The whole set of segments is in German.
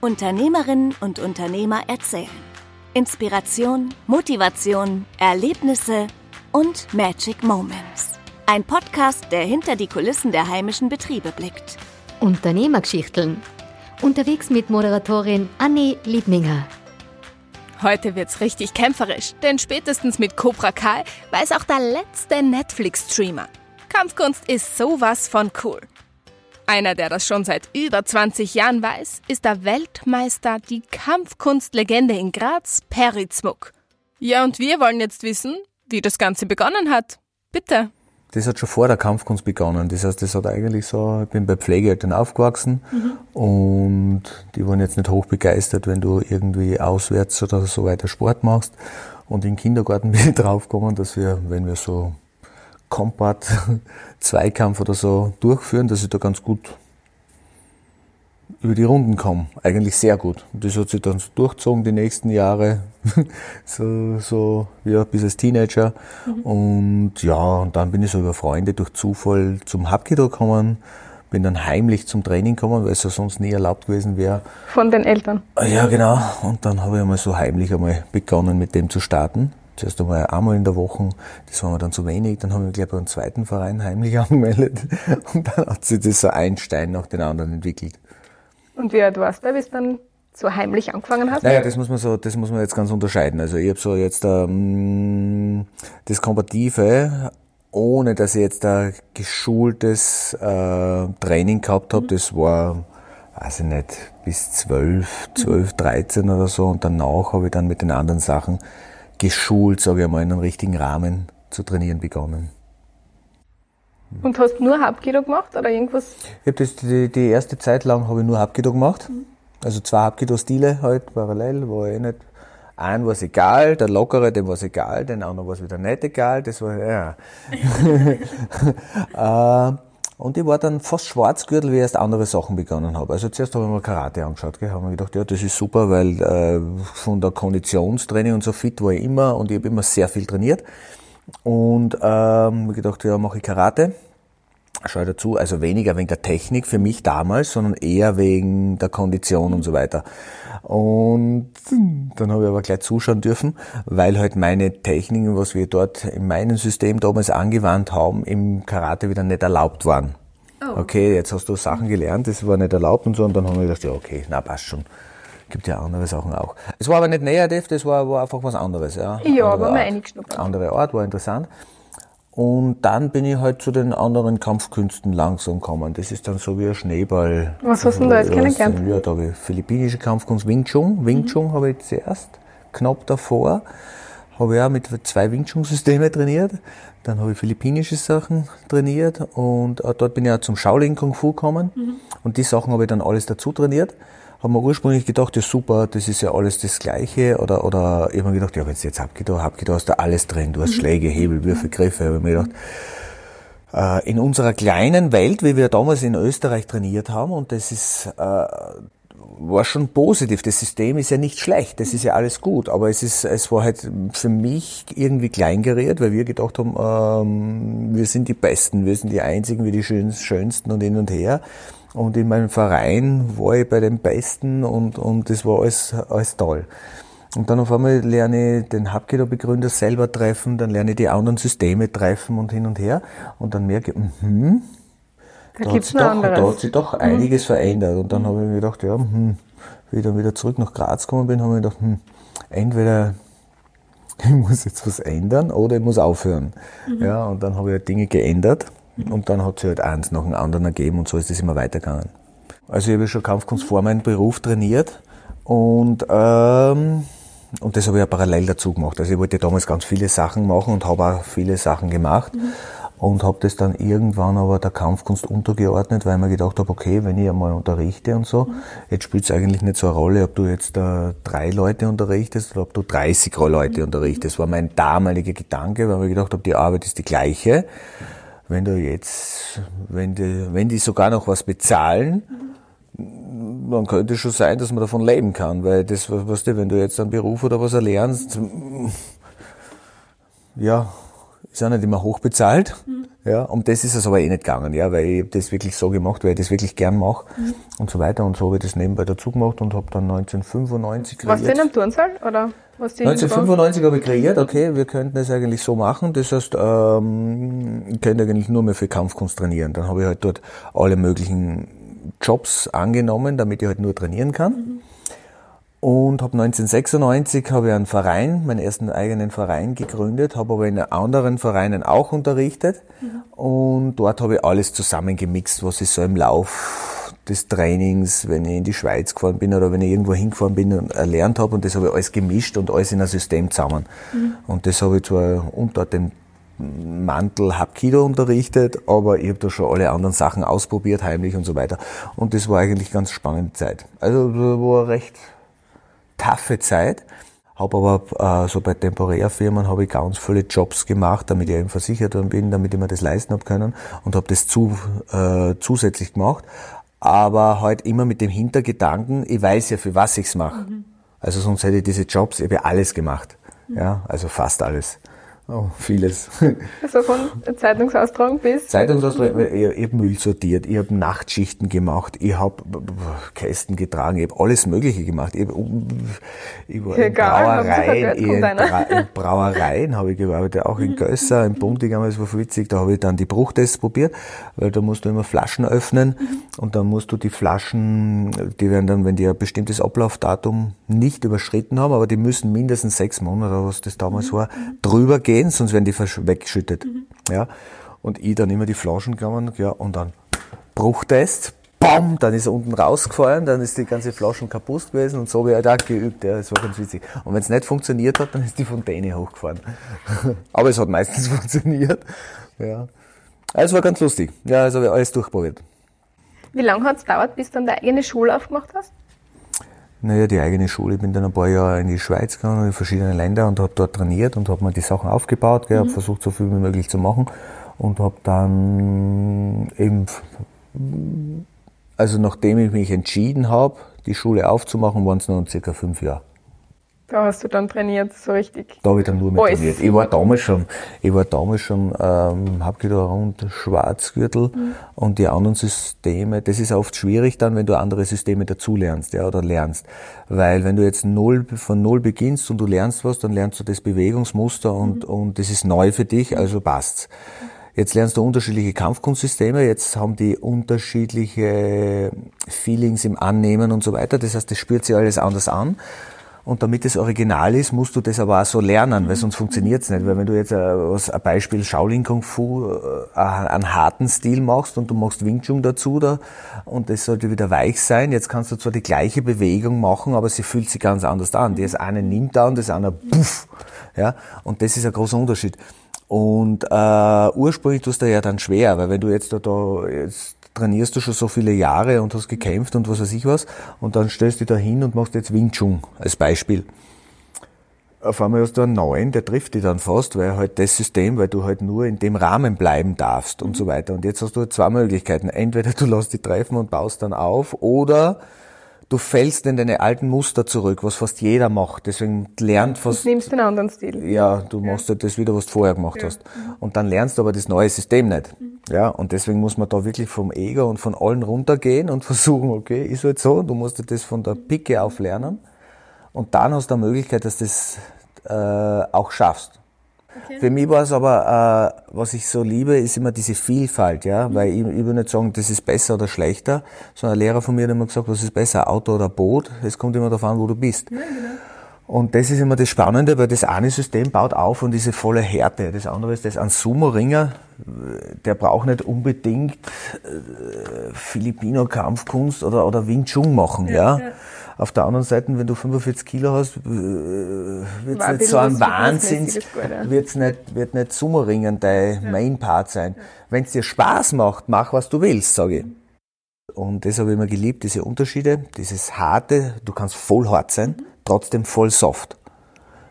Unternehmerinnen und Unternehmer erzählen. Inspiration, Motivation, Erlebnisse und Magic Moments. Ein Podcast, der hinter die Kulissen der heimischen Betriebe blickt. Unternehmergeschichteln. Unterwegs mit Moderatorin Annie Liebninger. Heute wird's richtig kämpferisch, denn spätestens mit Cobra Kai weiß auch der letzte Netflix-Streamer. Kampfkunst ist sowas von cool. Einer, der das schon seit über 20 Jahren weiß, ist der Weltmeister, die Kampfkunstlegende in Graz, Perizmuck. Ja, und wir wollen jetzt wissen, wie das Ganze begonnen hat. Bitte. Das hat schon vor der Kampfkunst begonnen. Das heißt, das hat eigentlich so, ich bin bei Pflegeeltern aufgewachsen mhm. und die waren jetzt nicht hoch begeistert, wenn du irgendwie auswärts oder so weiter Sport machst. Und im Kindergarten bin ich draufgekommen, dass wir, wenn wir so Combat Zweikampf oder so durchführen, dass ich da ganz gut über die Runden komme. Eigentlich sehr gut. Und das hat sich dann so durchgezogen die nächsten Jahre, so, so ja, bis als Teenager. Mhm. Und ja, und dann bin ich so über Freunde durch Zufall zum Hapkido gekommen, bin dann heimlich zum Training gekommen, weil es ja sonst nie erlaubt gewesen wäre. Von den Eltern? Ja, genau. Und dann habe ich einmal so heimlich einmal begonnen, mit dem zu starten. Zuerst einmal einmal in der Woche, das war mir dann zu wenig, dann haben wir gleich bei einem zweiten Verein heimlich angemeldet und dann hat sich das so ein Stein nach den anderen entwickelt. Und wie alt warst du, bis dann so heimlich angefangen hast? Naja, das muss man so, das muss man jetzt ganz unterscheiden. Also ich habe so jetzt ähm, das Kombative, ohne dass ich jetzt ein geschultes äh, Training gehabt habe, mhm. das war, weiß ich nicht, bis 12, 12, 13 oder so. Und danach habe ich dann mit den anderen Sachen geschult, sage ich mal, in einem richtigen Rahmen zu trainieren begonnen. Und hast nur Hauptkido gemacht oder irgendwas? Ich habe das die, die, erste Zeit lang habe ich nur Hauptkido gemacht. Mhm. Also zwei Hauptkido-Stile halt parallel, war eh nicht. Einen war es egal, der lockere, dem war es egal, den anderen war es wieder nicht egal, das war, ja. und ich war dann fast Schwarzgürtel, wie ich erst andere Sachen begonnen habe. Also zuerst habe ich mir Karate angeschaut, gell, habe mir gedacht, ja, das ist super, weil äh, von der Konditionstraining und so fit war ich immer und ich habe immer sehr viel trainiert. Und ähm, gedacht, ja, mache ich Karate. Schau dazu, also weniger wegen der Technik für mich damals, sondern eher wegen der Kondition und so weiter. Und dann habe ich aber gleich zuschauen dürfen, weil halt meine Techniken, was wir dort in meinem System damals angewandt haben, im Karate wieder nicht erlaubt waren. Oh. Okay, jetzt hast du Sachen gelernt, das war nicht erlaubt und so, und dann haben wir gedacht, ja, okay, na passt schon. Gibt ja andere Sachen auch. Es war aber nicht negativ, das war, war einfach was anderes. Ja, ja aber mal eingeschnuppert. Andere Art, war interessant. Und dann bin ich halt zu den anderen Kampfkünsten langsam gekommen. Das ist dann so wie ein Schneeball. Was hast du denn da jetzt kennengelernt? Ja, da habe ich philippinische Kampfkunst Wing Chun. Wing Chun mhm. habe ich zuerst, knapp davor. Habe ich auch mit zwei Wing Chun-Systeme trainiert. Dann habe ich philippinische Sachen trainiert und dort bin ich auch zum Shaolin Kung Fu gekommen. Mhm. Und die Sachen habe ich dann alles dazu trainiert haben wir ursprünglich gedacht, ja super, das ist ja alles das Gleiche. Oder, oder ich habe mir gedacht, ja, wenn du jetzt Hapkido, Hapkido hast du alles drin. Du hast mhm. Schläge, Hebel, Würfe, Griffe. Ich habe mir gedacht, äh, in unserer kleinen Welt, wie wir damals in Österreich trainiert haben, und das ist, äh, war schon positiv. Das System ist ja nicht schlecht, das ist ja alles gut, aber es ist, es war halt für mich irgendwie kleingerät, weil wir gedacht haben, ähm, wir sind die Besten, wir sind die Einzigen, wir die Schönsten und hin und her. Und in meinem Verein war ich bei den Besten und, und das war alles, alles toll. Und dann auf einmal lerne ich den Hapkido-Begründer selber treffen, dann lerne ich die anderen Systeme treffen und hin und her. Und dann merke ich, mhm, da, da, hat, sich doch, da hat sich doch einiges mhm. verändert. Und dann habe ich mir gedacht, ja, hm, wie ich dann wieder zurück nach Graz gekommen bin, habe ich mir gedacht, hm, entweder ich muss jetzt was ändern oder ich muss aufhören. Mhm. Ja, und dann habe ich halt Dinge geändert und dann hat sie halt eins nach dem anderen ergeben und so ist es immer weitergegangen. Also ich habe schon Kampfkunst vor meinem Beruf trainiert und, ähm, und das habe ich ja parallel dazu gemacht. Also ich wollte damals ganz viele Sachen machen und habe auch viele Sachen gemacht. Mhm. Und habe das dann irgendwann aber der Kampfkunst untergeordnet, weil ich mir gedacht habe, okay, wenn ich einmal unterrichte und so, mhm. jetzt spielt es eigentlich nicht so eine Rolle, ob du jetzt äh, drei Leute unterrichtest oder ob du 30 Leute mhm. unterrichtest. Das war mein damaliger Gedanke, weil ich mir gedacht habe, die Arbeit ist die gleiche wenn du jetzt, wenn die, wenn die sogar noch was bezahlen, dann könnte es schon sein, dass man davon leben kann, weil das, weißt du, wenn du jetzt einen Beruf oder was erlernst, ja, ist auch nicht immer hoch bezahlt. Mhm. Ja, um das ist es aber eh nicht gegangen, ja, weil ich das wirklich so gemacht, weil ich das wirklich gern mache mhm. und so weiter. Und so habe ich das nebenbei dazu gemacht und habe dann 1995 kreiert. Was denn am Turnsaal? Oder was die 1995 habe ich kreiert, okay, wir könnten das eigentlich so machen. Das heißt, ähm, ich könnte eigentlich nur mehr für Kampfkunst trainieren. Dann habe ich halt dort alle möglichen Jobs angenommen, damit ich halt nur trainieren kann. Mhm. Und habe 1996 habe ich einen Verein, meinen ersten eigenen Verein gegründet, habe aber in anderen Vereinen auch unterrichtet. Mhm. Und dort habe ich alles zusammengemixt, was ich so im Lauf des Trainings, wenn ich in die Schweiz gefahren bin oder wenn ich irgendwo hingefahren bin und erlernt habe. Und das habe ich alles gemischt und alles in ein System zusammen. Mhm. Und das habe ich zwar unter dem Mantel Hapkido unterrichtet, aber ich habe da schon alle anderen Sachen ausprobiert, heimlich und so weiter. Und das war eigentlich ganz spannende Zeit. Also war recht taffe Zeit. Habe aber äh, so bei Temporärfirmen habe ich ganz viele Jobs gemacht, damit ich eben versichert bin, damit ich mir das leisten habe können und habe das zu, äh, zusätzlich gemacht. Aber halt immer mit dem Hintergedanken, ich weiß ja, für was ich's mache. Mhm. Also sonst hätte ich diese Jobs, ich habe ja alles gemacht. Mhm. Ja, also fast alles. Oh, vieles. Also von Zeitungsaustragung bis? Zeitungsaustragung, ich, ich habe Müll sortiert, ich habe Nachtschichten gemacht, ich habe Kästen getragen, ich habe alles Mögliche gemacht. Ich, hab, ich war in Brauereien, ich, in, Bra in Brauereien habe ich gearbeitet, auch in Gösser, in Buntigam, das war witzig, da habe ich dann die Bruchtests probiert, weil da musst du immer Flaschen öffnen und dann musst du die Flaschen, die werden dann, wenn die ein bestimmtes Ablaufdatum nicht überschritten haben, aber die müssen mindestens sechs Monate, was das damals war, drüber gehen sonst werden die weggeschüttet. Mhm. Ja. Und ich dann immer die Flaschen genommen, ja, und dann Bruchtest, bam, dann ist er unten rausgefallen, dann ist die ganze Flaschen kaputt gewesen und so habe ich halt auch geübt, ja, das war ganz witzig. Und wenn es nicht funktioniert hat, dann ist die Fontäne hochgefahren. Aber es hat meistens funktioniert, ja. Also es war ganz lustig, ja, also habe ich alles durchprobiert. Wie lange hat es gedauert, bis du dann deine eigene Schule aufgemacht hast? Naja, die eigene Schule. Ich bin dann ein paar Jahre in die Schweiz gegangen, in verschiedene Länder und habe dort trainiert und habe mir die Sachen aufgebaut, gell, mhm. habe versucht, so viel wie möglich zu machen und habe dann eben, also nachdem ich mich entschieden habe, die Schule aufzumachen, waren es nur circa fünf Jahre. Da hast du dann trainiert, so richtig. Da habe ich dann nur mit Alles. trainiert. Ich war damals schon, ich war damals schon, ähm, hab da rund Schwarzgürtel mhm. und die anderen Systeme, das ist oft schwierig dann, wenn du andere Systeme dazulernst, ja, oder lernst. Weil wenn du jetzt null, von null beginnst und du lernst was, dann lernst du das Bewegungsmuster und, mhm. und das ist neu für dich, also passt's. Jetzt lernst du unterschiedliche Kampfkunstsysteme, jetzt haben die unterschiedliche Feelings im Annehmen und so weiter. Das heißt, das spürt sich alles anders an. Und damit es original ist, musst du das aber auch so lernen, weil sonst funktioniert es nicht. Weil wenn du jetzt äh, ein Beispiel Shaolin Kung Fu, äh, einen harten Stil machst und du machst Wing Chun dazu da und das sollte wieder weich sein, jetzt kannst du zwar die gleiche Bewegung machen, aber sie fühlt sich ganz anders an. Das eine nimmt und das andere puff. Ja, und das ist ein großer Unterschied. Und äh, ursprünglich tust du ja dann schwer, weil wenn du jetzt da, da jetzt trainierst du schon so viele Jahre und hast gekämpft und was weiß ich was und dann stellst du dich da hin und machst jetzt Wing Chun als Beispiel. Auf einmal hast du einen neuen, der trifft dich dann fast, weil halt das System, weil du halt nur in dem Rahmen bleiben darfst und so weiter. Und jetzt hast du halt zwei Möglichkeiten. Entweder du lässt dich treffen und baust dann auf oder du fällst in deine alten Muster zurück, was fast jeder macht. Deswegen lernt fast. Du nimmst den anderen Stil. Ja, du machst ja. halt das wieder, was du vorher gemacht ja. hast. Und dann lernst du aber das neue System nicht. Mhm. Ja, und deswegen muss man da wirklich vom Ego und von allen runtergehen und versuchen, okay, ist halt so, du musst das von der Picke auf lernen. Und dann hast du eine Möglichkeit, dass du das äh, auch schaffst. Okay. Für mich war es aber, äh, was ich so liebe, ist immer diese Vielfalt, ja, mhm. weil ich, ich will nicht sagen, das ist besser oder schlechter, sondern ein Lehrer von mir hat immer gesagt, was ist besser, Auto oder Boot? Es kommt immer darauf an, wo du bist. Ja, genau. Und das ist immer das Spannende, weil das eine System baut auf und diese volle Härte. Das andere ist das, ein Sumo-Ringer, der braucht nicht unbedingt äh, Filipino-Kampfkunst oder, oder Wing Chun machen, ja. ja. ja. Auf der anderen Seite, wenn du 45 Kilo hast, äh, wird es nicht so ein Wahnsinn, wird's nicht, wird nicht Sumo-Ringen dein ja. Main-Part sein. Ja. Wenn es dir Spaß macht, mach was du willst, sage ich. Und das habe ich immer geliebt, diese Unterschiede, dieses harte, du kannst voll hart sein, mhm. trotzdem voll soft.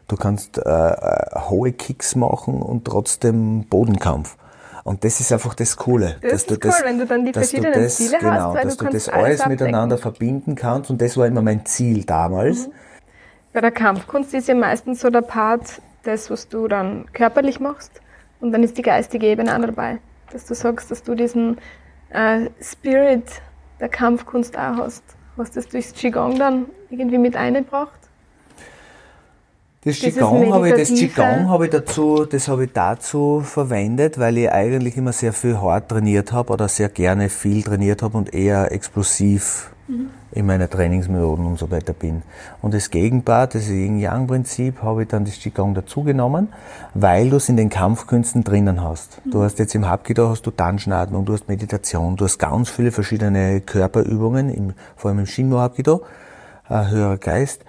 Du kannst äh, äh, hohe Kicks machen und trotzdem Bodenkampf. Und das ist einfach das Coole. Das dass ist du cool, das, wenn du dann die verschiedenen das, Stile genau, hast, weil dass du, du das alles, alles miteinander verbinden kannst. Und das war immer mein Ziel damals. Mhm. Bei der Kampfkunst ist ja meistens so der Part, das, was du dann körperlich machst, Und dann ist die geistige Ebene auch dabei. Dass du sagst, dass du diesen äh, Spirit der Kampfkunst auch hast. Hast du das durchs Qigong dann irgendwie mit eingebracht? Das Qigong habe ich, das Meditative. Qigong habe ich dazu, das habe ich dazu verwendet, weil ich eigentlich immer sehr viel hart trainiert habe oder sehr gerne viel trainiert habe und eher explosiv in meinen Trainingsmethoden und so weiter bin. Und das Gegenpart, das Yin-Yang-Prinzip, habe ich dann das Qigong dazugenommen, weil du es in den Kampfkünsten drinnen hast. Du hast jetzt im Hapkido hast du und du hast Meditation, du hast ganz viele verschiedene Körperübungen, im, vor allem im Shinmo Hapkido, äh, höherer Geist.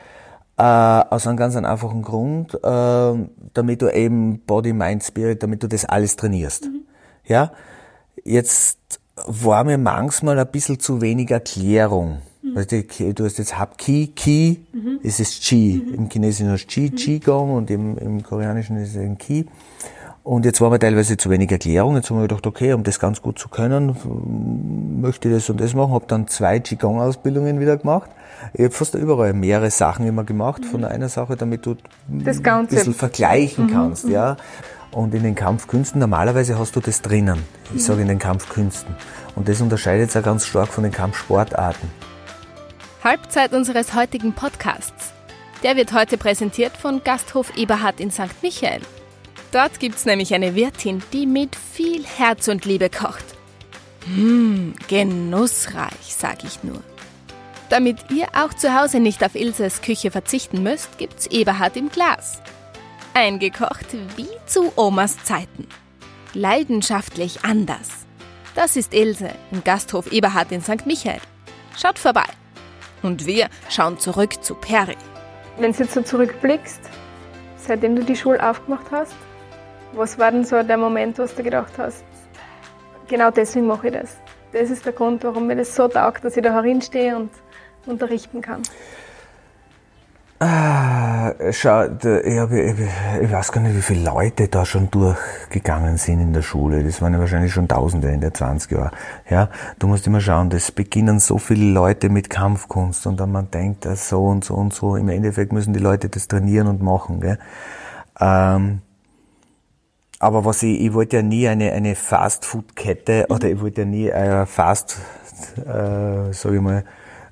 Äh, aus einem ganz einfachen Grund, äh, damit du eben Body, Mind, Spirit, damit du das alles trainierst. Ja, jetzt war mir manchmal ein bisschen zu wenig Erklärung. Weißt du, Ki- du hast jetzt Hab Ki, Ki, ist es Chi. Im Chinesischen hast du Chi, Qigong und im, im Koreanischen ist es ein Ki. Und jetzt war mir teilweise zu wenig Erklärung. Jetzt haben wir gedacht, okay, um das ganz gut zu können, möchte ich das und das machen. Habe dann zwei Qigong-Ausbildungen wieder gemacht. Ich habe fast überall mehrere Sachen immer gemacht von einer Sache, damit du Das ein Ganze. bisschen vergleichen kannst, ja. Und in den Kampfkünsten, normalerweise hast du das drinnen. Ich sage in den Kampfkünsten. Und das unterscheidet sich auch ganz stark von den Kampfsportarten. Halbzeit unseres heutigen Podcasts. Der wird heute präsentiert von Gasthof Eberhard in St. Michael. Dort gibt's nämlich eine Wirtin, die mit viel Herz und Liebe kocht. Mmh, genussreich, sag ich nur. Damit ihr auch zu Hause nicht auf Ilses Küche verzichten müsst, gibt's Eberhard im Glas. Eingekocht wie zu Omas Zeiten. Leidenschaftlich anders. Das ist Ilse im Gasthof Eberhard in St. Michael. Schaut vorbei. Und wir schauen zurück zu Peri. Wenn du jetzt so zurückblickst, seitdem du die Schule aufgemacht hast, was war denn so der Moment, was du gedacht hast, genau deswegen mache ich das. Das ist der Grund, warum mir das so taugt, dass ich da herinstehe und unterrichten kann. Ah, schau, ich, hab, ich, ich weiß gar nicht, wie viele Leute da schon durchgegangen sind in der Schule. Das waren ja wahrscheinlich schon Tausende in den 20 Jahren. Ja, du musst immer schauen, das beginnen so viele Leute mit Kampfkunst und dann man denkt, so und so und so. Im Endeffekt müssen die Leute das trainieren und machen. Gell? Ähm, aber was ich, ich wollte ja nie eine, eine Fast-Food-Kette oder ich wollte ja nie eine Fast, äh, sag ich mal,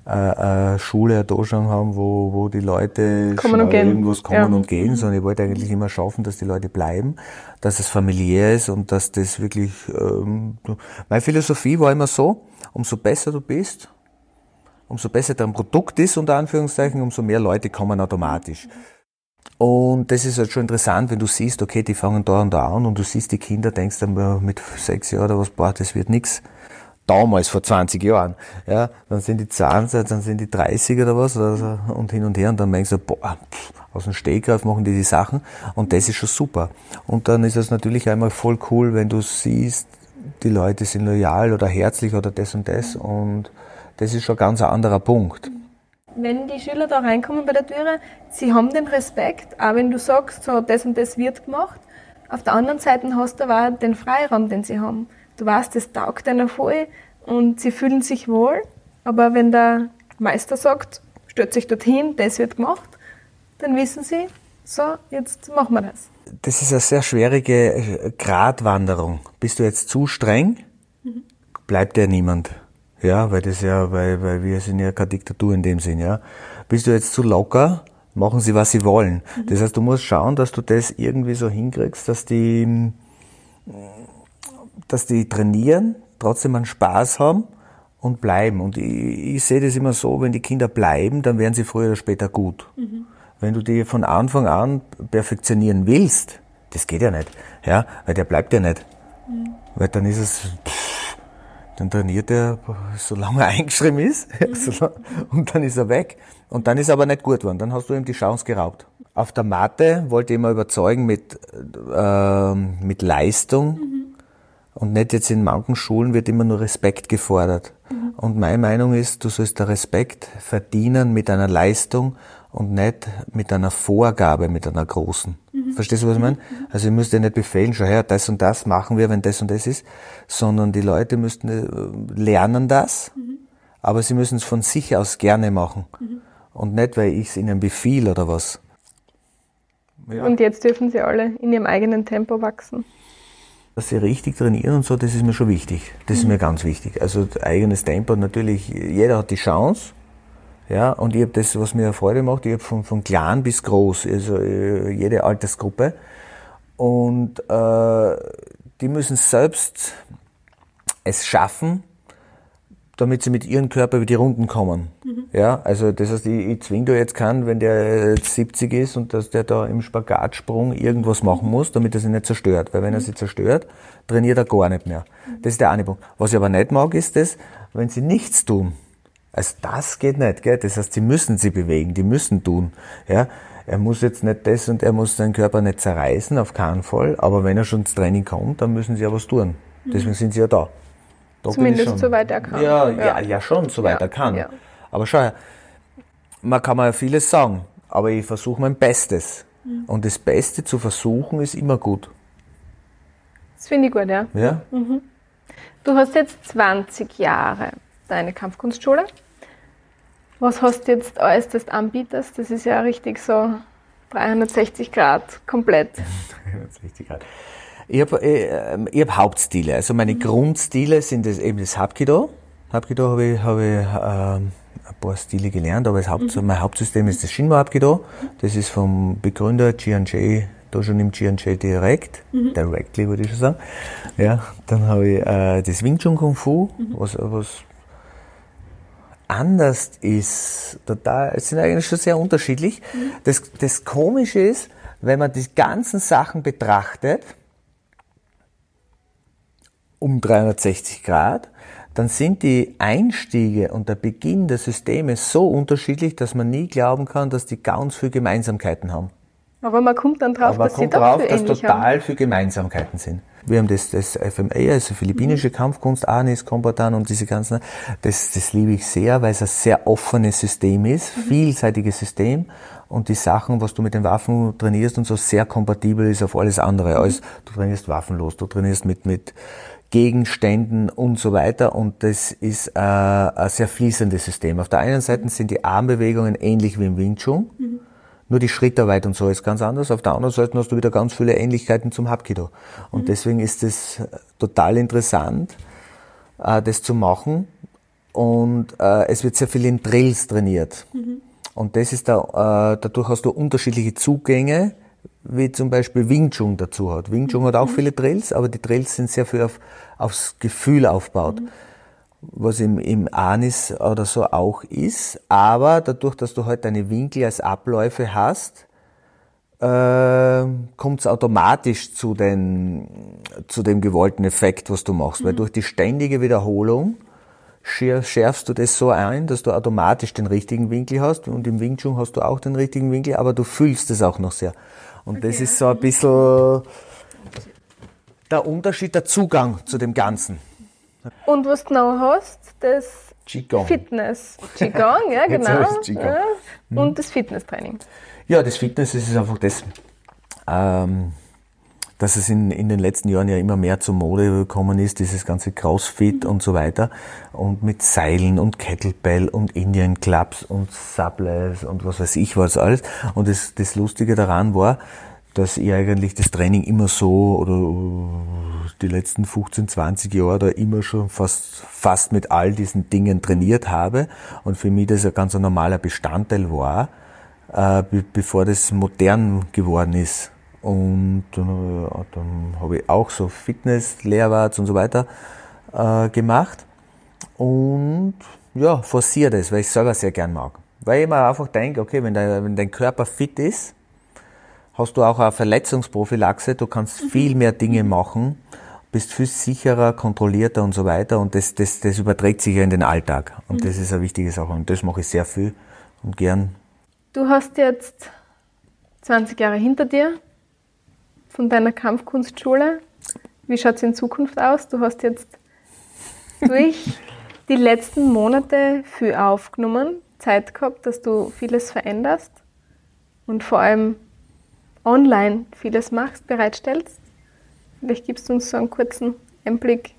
äh, eine Schule, eine Doshang haben, wo, wo die Leute Kommen und gehen. irgendwas kommen Ja. und gehen, sondern ich wollte eigentlich immer schaffen, dass die Leute bleiben, dass es familiär ist und dass das wirklich, ähm, meine Philosophie war immer so, umso besser du bist, umso besser dein Produkt ist, unter Anführungszeichen, umso mehr Leute kommen automatisch. Und das ist halt schon interessant, wenn du siehst, okay, die fangen da und da an und du siehst die Kinder, denkst dann mit sechs Jahren oder was, boah, das wird nix. Damals, vor 20 Jahren. Ja, dann sind die 20, dann sind die 30 oder was, oder und hin und her, und dann denkst du, boah, pff, aus dem Stegreif machen die die Sachen, und das ist schon super. Und dann ist es natürlich einmal voll cool, wenn du siehst, die Leute sind loyal oder herzlich oder das und das, und das ist schon ganz ein anderer Punkt. Wenn die Schüler da reinkommen bei der Türe, sie haben den Respekt, auch wenn du sagst, so das und das wird gemacht. Auf der anderen Seite hast du aber auch den Freiraum, den sie haben. Du weißt, das taugt einer voll und sie fühlen sich wohl. Aber wenn der Meister sagt, stellt sich dorthin, das wird gemacht, dann wissen sie, so, jetzt machen wir das. Das ist eine sehr schwierige äh, Gratwanderung. Bist du jetzt zu streng, bleibt ja niemand. Ja, weil das ja, weil, weil wir sind ja keine Diktatur in dem Sinn, ja. Bist du jetzt zu locker, machen sie, was sie wollen. Das heißt, du musst schauen, dass du das irgendwie so hinkriegst, dass die, dass die trainieren, trotzdem einen Spaß haben und bleiben. Und ich, ich sehe das immer so, wenn die Kinder bleiben, dann werden sie früher oder später gut. Wenn du die von Anfang an perfektionieren willst, das geht ja nicht, ja, weil der bleibt ja nicht. Weil dann ist es, pff, dann trainiert er, solange er eingeschrieben ist, solange- und dann ist er weg. Und dann ist er aber nicht gut geworden, dann hast du ihm die Chance geraubt. Auf der Matte wollte ich immer überzeugen mit, äh, mit Leistung, und nicht jetzt in manchen Schulen wird immer nur Respekt gefordert. Und meine Meinung ist, du sollst der Respekt verdienen mit einer Leistung und nicht mit einer Vorgabe, mit einer großen. Verstehst du, was ich meine? Also ich müsste nicht befehlen, schau her, das und das machen wir, wenn das und das ist, sondern die Leute müssten äh, lernen das, aber sie müssen es von sich aus gerne machen. Und nicht, weil ich es ihnen befehle oder was. Ja. Und jetzt dürfen sie alle in ihrem eigenen Tempo wachsen. dass sie richtig trainieren und so, das ist mir schon wichtig. Das ist mir ganz wichtig. Also eigenes Tempo, natürlich, jeder hat die Chance. Ja, und ich habe das, was mir Freude macht, ich habe von, von klein bis groß, also äh, jede Altersgruppe. Und äh, die müssen selbst es schaffen, damit sie mit ihrem Körper über die Runden kommen. Mhm. Ja, also das heißt, ich, ich zwinge da jetzt keinen, wenn der jetzt 70 ist und dass der da im Spagatsprung irgendwas machen muss, damit er sich nicht zerstört. Weil wenn er sich zerstört, trainiert er gar nicht mehr. Das ist der eine Punkt. Was ich aber nicht mag, ist das, wenn sie nichts tun. Also das geht nicht, gell? Das heißt, sie müssen sie bewegen, die müssen tun. Ja? Er muss jetzt nicht das und er muss seinen Körper nicht zerreißen, auf keinen Fall. Aber wenn er schon ins Training kommt, dann müssen sie ja was tun. Deswegen sind sie ja da. da Zumindest soweit er kann. Ja, ja, ja, ja schon, soweit ja, er kann. Ja. Aber schau, man kann mal vieles sagen, aber ich versuche mein Bestes. Mhm. Und das Beste zu versuchen ist immer gut. Das finde ich gut, ja. Ja. Mhm. Du hast jetzt 20 Jahre deine Kampfkunstschule. Was hast du jetzt alles, das du anbietest? Das ist ja richtig so 360 Grad komplett. 360 Grad. Ich habe äh, ich hab Hauptstile. Also meine mhm. Grundstile sind das, eben das Hapkido. Hapkido habe ich, hab ich ähm, ein paar Stile gelernt, aber Haupt, mhm. mein Hauptsystem ist das Shinmo Hapkido. Das ist vom Begründer Jian-Jay, da schon im Jian-Jay direkt, mhm. directly würde ich schon sagen. Ja, dann habe ich äh, das Wing Chun Kung Fu, mhm. was, was anders ist, total, es sind eigentlich schon sehr unterschiedlich. Mhm. Das, das Komische ist, wenn man die ganzen Sachen betrachtet, um 360 Grad, dann sind die Einstiege und der Beginn der Systeme so unterschiedlich, dass man nie glauben kann, dass die ganz viele Gemeinsamkeiten haben. Aber man kommt dann drauf, Aber man dass kommt sie drauf, dass total viele Gemeinsamkeiten sind. Wir haben das, das FMA, also philippinische mhm. Kampfkunst, Anis, Kombatan und diese ganzen, das, das liebe ich sehr, weil es ein sehr offenes System ist, mhm. vielseitiges System und die Sachen, was du mit den Waffen trainierst und so sehr kompatibel ist auf alles andere. Mhm. Als du trainierst waffenlos, du trainierst mit, mit Gegenständen und so weiter. Und das ist äh, ein sehr fließendes System. Auf der einen Seite sind die Armbewegungen ähnlich wie im Wing Chun. Mhm. Nur die Schrittarbeit und so ist ganz anders. Auf der anderen Seite hast du wieder ganz viele Ähnlichkeiten zum Hapkido. Und mhm. deswegen ist es total interessant, äh, das zu machen. Und äh, es wird sehr viel in Drills trainiert. Mhm. Und das ist da, äh, dadurch hast du unterschiedliche Zugänge wie zum Beispiel Wing Chun dazu hat. Wing Chun hat auch mhm. viele Drills, aber die Drills sind sehr viel auf, aufs Gefühl aufgebaut. Mhm. Was im, im Anis oder so auch ist. Aber dadurch, dass du halt deine Winkel als Abläufe hast, äh, kommt es automatisch zu, den, zu dem gewollten Effekt, was du machst. Mhm. Weil durch die ständige Wiederholung schärfst du das so ein, dass du automatisch den richtigen Winkel hast. Und im Wing Chun hast du auch den richtigen Winkel, aber du fühlst es auch noch sehr. Und okay. das ist so ein bisschen der Unterschied, der Zugang zu dem Ganzen. Und was du noch hast, das Qigong. Fitness. Qigong, ja genau. Qigong. Ja. Und das Fitnesstraining. Ja, das Fitness ist einfach das, ähm, dass es in, in den letzten Jahren ja immer mehr zur Mode gekommen ist, dieses ganze Crossfit mhm. und so weiter. Und mit Seilen und Kettlebell und Indian Clubs und Sublets und was weiß ich was alles. Und das, das Lustige daran war, dass ich eigentlich das Training immer so oder die letzten 15, 20 Jahre da immer schon fast, fast mit all diesen Dingen trainiert habe und für mich das ein ganz normaler Bestandteil war, äh, bevor das modern geworden ist. Und dann, äh, dann habe ich auch so Fitness, Lehrwarts und so weiter äh, gemacht und ja, forciere das, weil ich selber sehr gern mag. Weil ich mir einfach denke, okay, wenn dein, wenn dein Körper fit ist, hast du auch eine Verletzungsprophylaxe, du kannst mhm. viel mehr Dinge machen, bist viel sicherer, kontrollierter und so weiter und das, das, das überträgt sich ja in den Alltag und mhm. das ist eine wichtige Sache und das mache ich sehr viel und gern. Du hast jetzt 20 Jahre hinter dir von deiner Kampfkunstschule. Wie schaut es in Zukunft aus? Du hast jetzt durch die letzten Monate viel aufgenommen, Zeit gehabt, dass du vieles veränderst und vor allem online vieles machst, bereitstellst. Vielleicht gibst du uns so einen kurzen Einblick.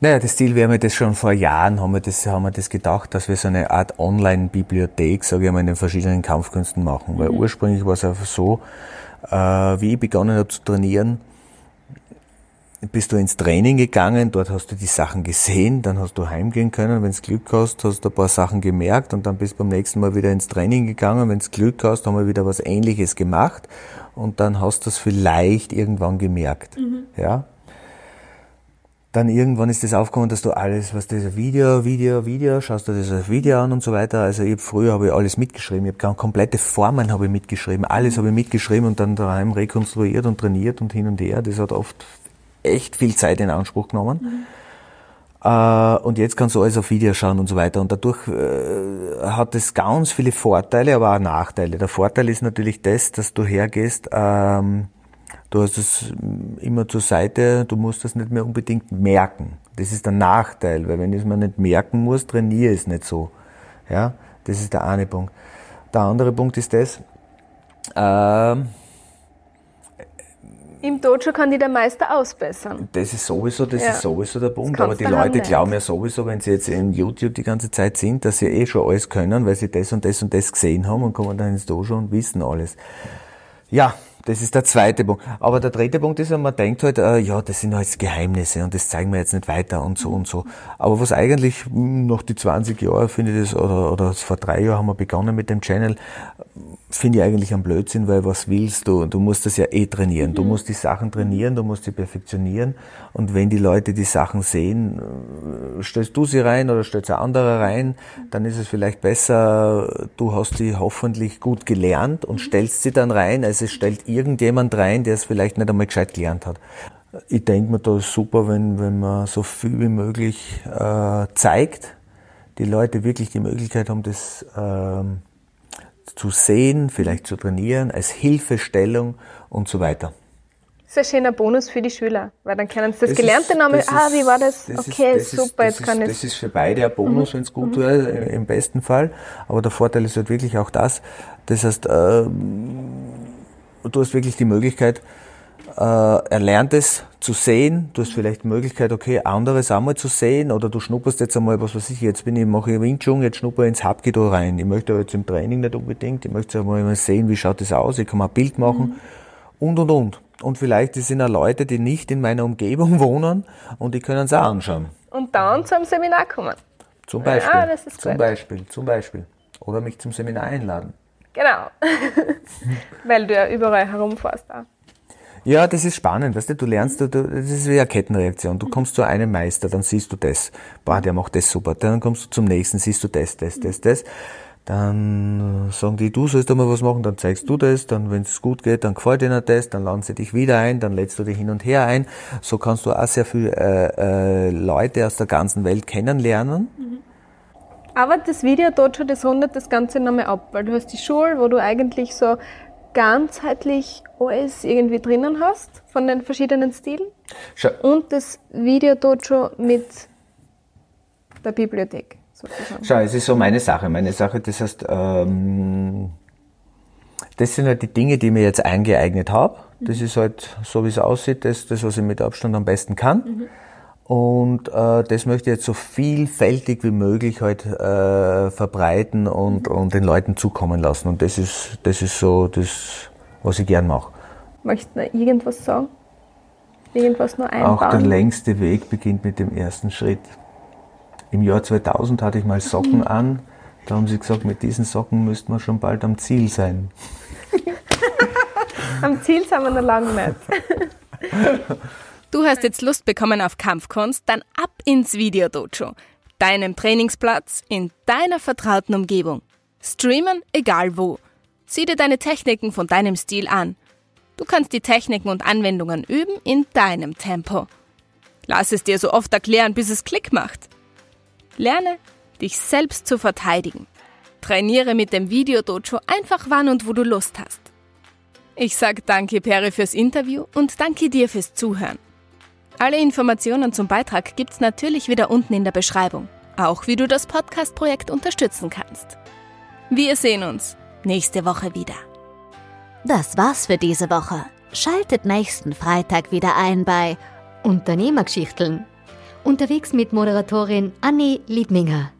Naja, das Ziel wäre mir das schon vor Jahren, haben wir das, haben wir das gedacht, dass wir so eine Art Online-Bibliothek, sage ich mal, in den verschiedenen Kampfkünsten machen. Weil mhm. ursprünglich war es einfach so, äh, wie ich begonnen habe zu trainieren, bist du ins Training gegangen, dort hast du die Sachen gesehen, dann hast du heimgehen können, wenn Glück hast, hast du ein paar Sachen gemerkt und dann bist du beim nächsten Mal wieder ins Training gegangen, wenn Glück hast, haben wir wieder was ähnliches gemacht und dann hast du es vielleicht irgendwann gemerkt. Mhm. Ja? Dann irgendwann ist das aufgekommen, dass du alles, was das Video, Video, Video, schaust du das Video an und so weiter. Also ich hab, früher habe ich alles mitgeschrieben, ich habe komplette Formen habe ich mitgeschrieben, alles habe ich mitgeschrieben und dann daheim rekonstruiert und trainiert und hin und her. Das hat oft echt viel Zeit in Anspruch genommen. Mhm. Uh, und jetzt kannst du alles auf Video schauen und so weiter. Und dadurch uh, hat es ganz viele Vorteile, aber auch Nachteile. Der Vorteil ist natürlich das, dass du hergehst, ähm, du hast es immer zur Seite, du musst das nicht mehr unbedingt merken. Das ist der Nachteil, weil wenn ich es mir nicht merken muss, trainiere ich es nicht so. Ja, das ist der eine Punkt. Der andere Punkt ist das, äh, im Dojo kann die der Meister ausbessern. Das ist sowieso, das ja. ist sowieso der Punkt. Aber die Leute glauben ja sowieso, wenn sie jetzt in YouTube die ganze Zeit sind, dass sie eh schon alles können, weil sie das und das und das gesehen haben und kommen dann ins Dojo und wissen alles. Ja, das ist der zweite Punkt. Aber der dritte Punkt ist, man denkt halt, äh, ja, das sind halt Geheimnisse und das zeigen wir jetzt nicht weiter und so und so. Aber was eigentlich hm, nach die 20 Jahre finde ich das, oder, oder vor drei Jahren haben wir begonnen mit dem Channel, finde ich eigentlich ein Blödsinn, weil was willst du? Du musst das ja eh trainieren. Du mhm. musst die Sachen trainieren, du musst sie perfektionieren. Und wenn die Leute die Sachen sehen, äh, stellst du sie rein oder stellst ein anderer rein, dann ist es vielleicht besser, du hast sie hoffentlich gut gelernt und mhm. stellst sie dann rein, als es stellt irgendjemand rein, der es vielleicht nicht einmal gescheit gelernt hat. Ich denke mir, da ist super, wenn, wenn man so viel wie möglich äh, zeigt, die Leute wirklich die Möglichkeit haben, das äh, zu sehen, vielleicht zu trainieren, als Hilfestellung und so weiter. Das ist ein schöner Bonus für die Schüler, weil dann können sie das, das Gelernte nochmal, ah, wie war das? das okay, ist, das super, ist, jetzt kann ich. Das ist für beide ein Bonus, mhm. wenn es gut mhm. wäre, im besten Fall. Aber der Vorteil ist halt wirklich auch das. Das heißt, äh, du hast wirklich die Möglichkeit, äh, er lernt es zu sehen, du hast vielleicht die Möglichkeit, okay, anderes einmal zu sehen, oder du schnupperst jetzt einmal, was weiß ich, jetzt bin ich, mache ich Wing Chun, jetzt schnupper ich ins Hapkido rein. Ich möchte aber jetzt im Training nicht unbedingt, ich möchte einmal sehen, wie schaut das aus, ich kann mal ein Bild machen, mhm. und, und, und. Und vielleicht sind auch Leute, die nicht in meiner Umgebung wohnen, und die können es auch anschauen. Und dann zum Seminar kommen. Zum Beispiel. Ja, das ist zum. Beispiel, zum Beispiel. Oder mich zum Seminar einladen. Genau. Weil du ja überall herumfährst auch. Ja, das ist spannend, weißt du, du lernst, du, das ist wie eine Kettenreaktion. Du kommst zu einem Meister, dann siehst du das. Boah, der macht das super. Dann kommst du zum nächsten, siehst du das, das, das, das. Dann sagen die, du sollst da mal was machen, dann zeigst du das, dann, wenn es gut geht, dann gefällt dir das, dann laden sie dich wieder ein, dann lädst du dich hin und her ein. So kannst du auch sehr viele äh, äh, Leute aus der ganzen Welt kennenlernen. Aber das Video dort schon, das rundet das Ganze nochmal ab, weil du hast die Schule, wo du eigentlich so ganzheitlich alles irgendwie drinnen hast, von den verschiedenen Stilen. Schau. Und das Video dort schon mit der Bibliothek. Sozusagen. Schau, es ist so meine Sache. Meine Sache, das heißt, ähm, das sind halt die Dinge, die ich mir jetzt eingeeignet habe. Das mhm. ist halt, so wie es aussieht, das, das, was ich mit Abstand am besten kann. Mhm. Und äh, das möchte ich jetzt so vielfältig wie möglich halt äh, verbreiten und, und den Leuten zukommen lassen. Und das ist, das ist so das, was ich gern mache. Möchtest du noch irgendwas sagen? Irgendwas nur einbauen? Auch der längste Weg beginnt mit dem ersten Schritt. Im Jahr 2000 hatte ich mal Socken mhm. an. Da haben sie gesagt, mit diesen Socken müsste man schon bald am Ziel sein. am Ziel sind wir noch lange nicht. Du hast jetzt Lust bekommen auf Kampfkunst, dann ab ins Videodojo. Deinem Trainingsplatz in deiner vertrauten Umgebung. Streamen egal wo. Sieh dir deine Techniken von deinem Stil an. Du kannst die Techniken und Anwendungen üben in deinem Tempo. Lass es dir so oft erklären, bis es Klick macht. Lerne, dich selbst zu verteidigen. Trainiere mit dem Videodojo einfach wann und wo du Lust hast. Ich sage danke Peri fürs Interview und danke dir fürs Zuhören. Alle Informationen zum Beitrag gibt's natürlich wieder unten in der Beschreibung. Auch wie du das Podcast-Projekt unterstützen kannst. Wir sehen uns nächste Woche wieder. Das war's für diese Woche. Schaltet nächsten Freitag wieder ein bei Unternehmergeschichteln. Unterwegs mit Moderatorin Annie Liebminger.